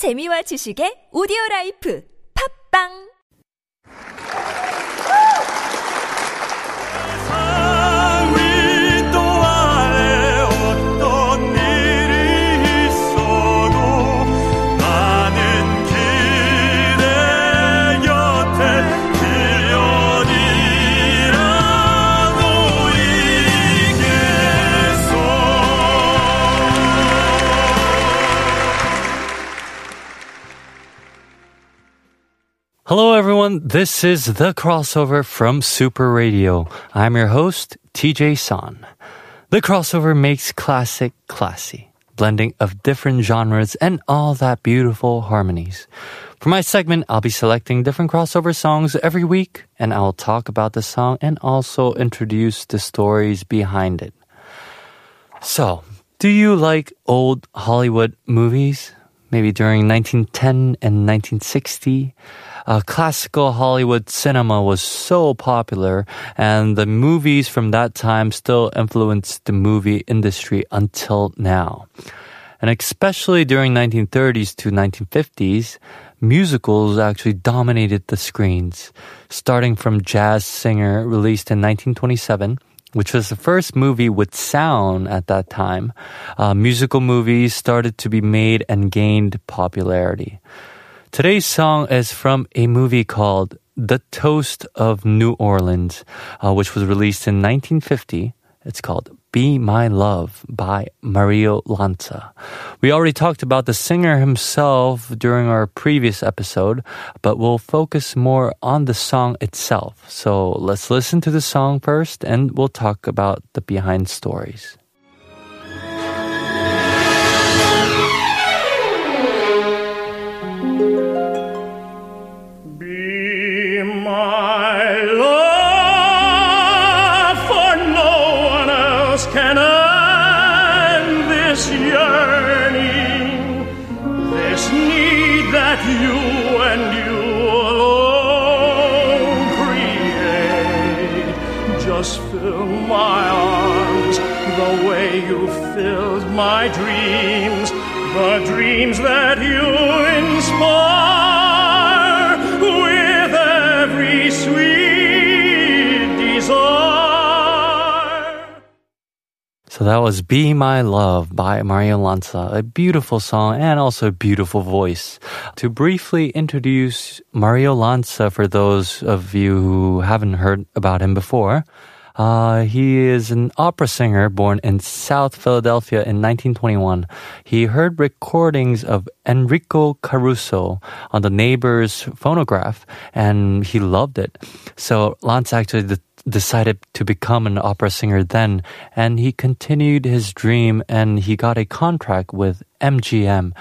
재미와 지식의 오디오 라이프. 팝빵 everyone. This is the crossover from Super Radio. I'm your host, TJ San. The crossover makes classic classy, blending of different genres and all that beautiful harmonies. For my segment, I'll be selecting different crossover songs every week, and I'll talk about the song and also introduce the stories behind it. So, do you like old Hollywood movies? Maybe during 1910 and 1960? Uh, classical Hollywood cinema was so popular, and the movies from that time still influenced the movie industry until now. And especially during 1930s to 1950s, musicals actually dominated the screens, starting from Jazz Singer, released in 1927, which was the first movie with sound at that time. Uh, musical movies started to be made and gained popularity. Today's song is from a movie called The Toast of New Orleans, uh, which was released in 1950. It's called Be My Love by Mario Lanza. We already talked about the singer himself during our previous episode, but we'll focus more on the song itself. So let's listen to the song first and we'll talk about the behind stories. Fill my arms the way you filled my dreams, the dreams that you inspire with every sweet desire. So that was Be My Love by Mario Lanza, a beautiful song and also a beautiful voice. To briefly introduce Mario Lanza for those of you who haven't heard about him before, uh, he is an opera singer born in South Philadelphia in 1921. He heard recordings of Enrico Caruso on the neighbor's phonograph and he loved it. So Lanza actually de- decided to become an opera singer then and he continued his dream and he got a contract with MGM,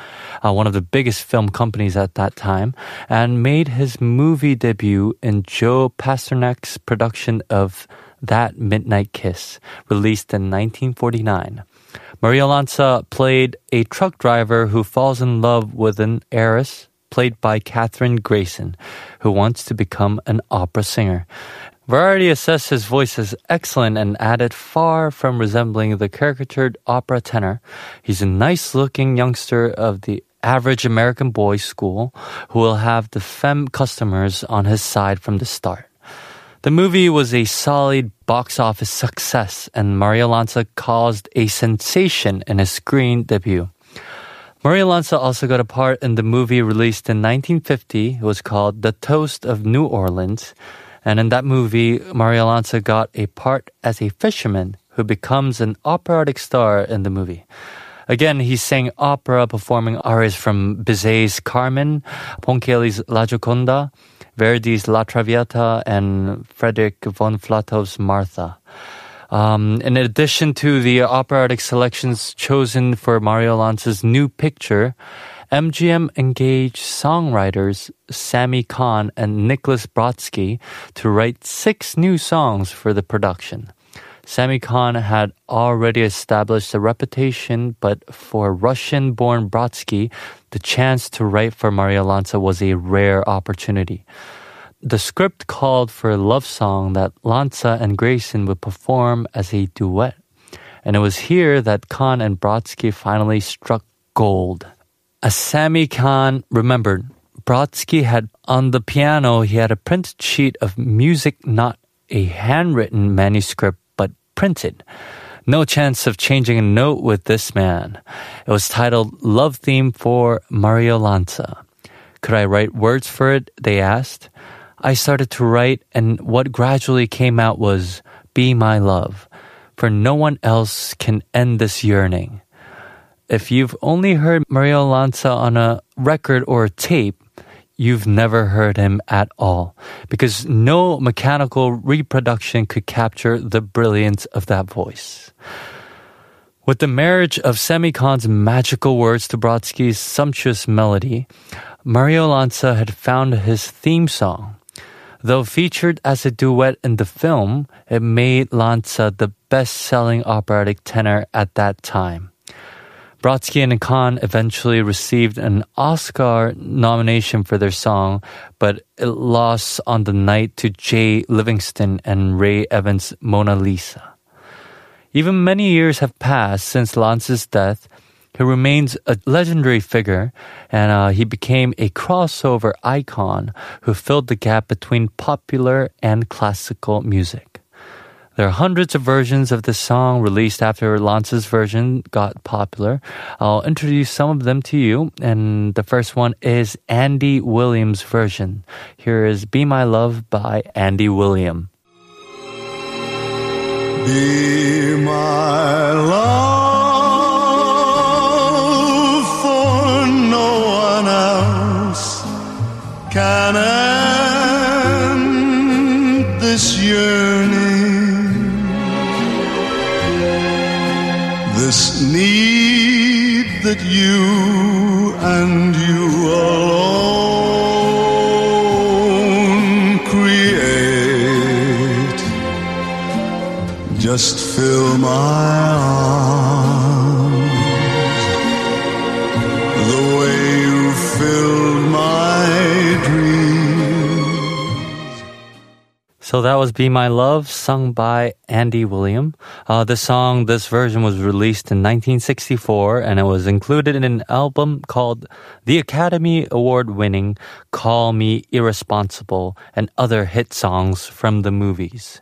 uh, one of the biggest film companies at that time, and made his movie debut in Joe Pasternak's production of That Midnight Kiss, released in 1949. Mario Lanza played a truck driver who falls in love with an heiress, played by Kathryn Grayson, who wants to become an opera singer. Variety assessed his voice as excellent and added far from resembling the caricatured opera tenor. He's a nice looking youngster of the average American boys' school who will have the femme customers on his side from the start. The movie was a solid box office success, and Mario Lanza caused a sensation in his screen debut. Mario Lanza also got a part in the movie released in 1950. It was called The Toast of New Orleans. And in that movie, Mario Lanza got a part as a fisherman who becomes an operatic star in the movie. Again, he sang opera performing arias from Bizet's Carmen, Ponchielli's La Gioconda, Verdi's La Traviata, and Frederick von Flotow's Martha. Um, in addition to the operatic selections chosen for Mario Lanza's new picture, MGM engaged songwriters Sammy Cahn and Nicholas Brodszky to write six new songs for the production. Cahn had already established a reputation, but for Russian born Brodszky, the chance to write for Mario Lanza was a rare opportunity. The script called for a love song that Lanza and Grayson would perform as a duet. And it was here that Cahn and Brodszky finally struck gold. As Sammy Cahn remembered, Brodszky had on the piano, he had a printed sheet of music, not a handwritten manuscript, printed. No chance of changing a note with this man. It was titled Love Theme for Mario Lanza. Could I write words for it? They asked. I started to write, and what gradually came out was Be My Love, for no one else can end this yearning. If you've only heard Mario Lanza on a record or a tape, you've never heard him at all because no mechanical reproduction could capture the brilliance of that voice. With the marriage of Sammy Cahn's magical words to Brodszky's sumptuous melody, Mario Lanza had found his theme song. Though featured as a duet in the film, it made Lanza the best-selling operatic tenor at that time. Brodszky and Cahn eventually received an Oscar nomination for their song, but it lost on the night to Jay Livingston and Ray Evans' Mona Lisa. Even many years have passed since Lanza's death. He remains a legendary figure, and uh, he became a crossover icon who filled the gap between popular and classical music. There are hundreds of versions of this song released after Lanza's version got popular. I'll introduce some of them to you, and the first one is Andy Williams' version. Here is Be My Love by Andy William. Be my love, for no one else can end this yearning, that you and you alone create. Just fill my arms So that was Be My Love, sung by Andy William. Uh, this song, this version was released in 1964 and it was included in an album called the Academy Award winning Call Me Irresponsible and other hit songs from the movies.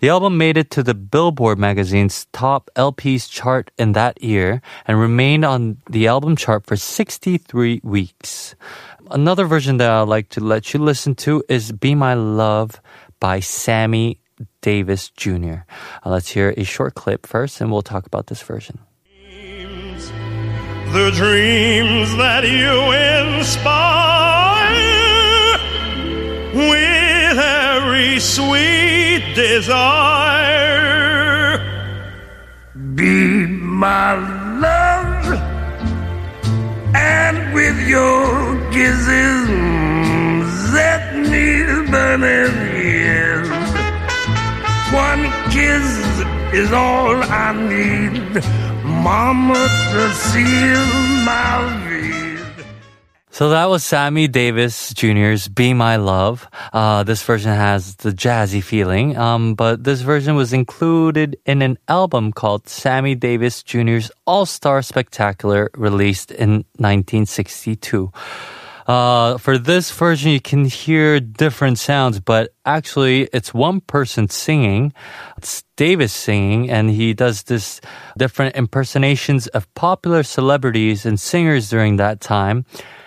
The album made it to the Billboard magazine's top LPs chart in that year and remained on the album chart for 63 weeks. Another version that I'd like to let you listen to is Be My Love by Sammy Davis Jr. Uh, let's hear a short clip first and we'll talk about this version. The dreams that you inspire with every sweet desire. Be my love, and with your kisses, set me burning. Is all I need, Mama, to seal my. So that was Sammy Davis Jr.'s Be My Love. Uh, this version has the jazzy feeling, um, but this version was included in an album called Sammy Davis Jr.'s All Star Spectacular, released in 1962. Uh, for this version, you can hear different sounds, but actually, it's one person singing. It's Davis singing, and he does this different impersonations of popular celebrities and singers during that time.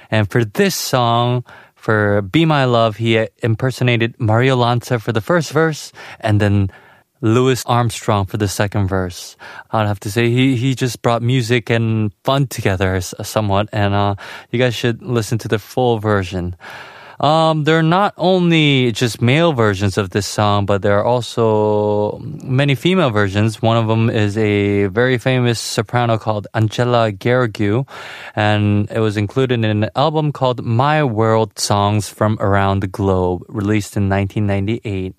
And for this song, for Be My Love, he impersonated Mario Lanza for the first verse, and then Louis Armstrong for the second verse. I'd have to say he he just brought music and fun together somewhat, and uh, you guys should listen to the full version. Um, there are not only just male versions of this song, but there are also many female versions. One of them is a very famous soprano called Angela Gheorghiu, and it was included in an album called My World Songs from Around the Globe, released in 1998.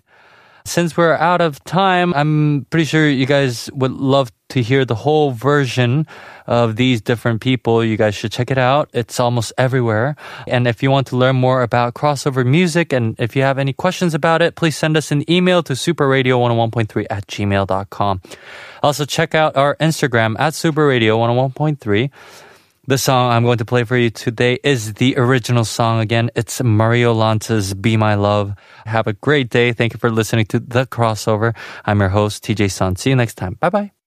Since we're out of time, I'm pretty sure you guys would love to hear the whole version of these different people. You guys should check it out. It's almost everywhere. And if you want to learn more about crossover music and if you have any questions about it, please send us an email to superradio101.3 at gmail.com. Also check out our Instagram at superradio101.3. The song I'm going to play for you today is the original song again. It's Mario Lanza's Be My Love. Have a great day. Thank you for listening to The Crossover. I'm your host, TJ Sun. See you next time. Bye bye.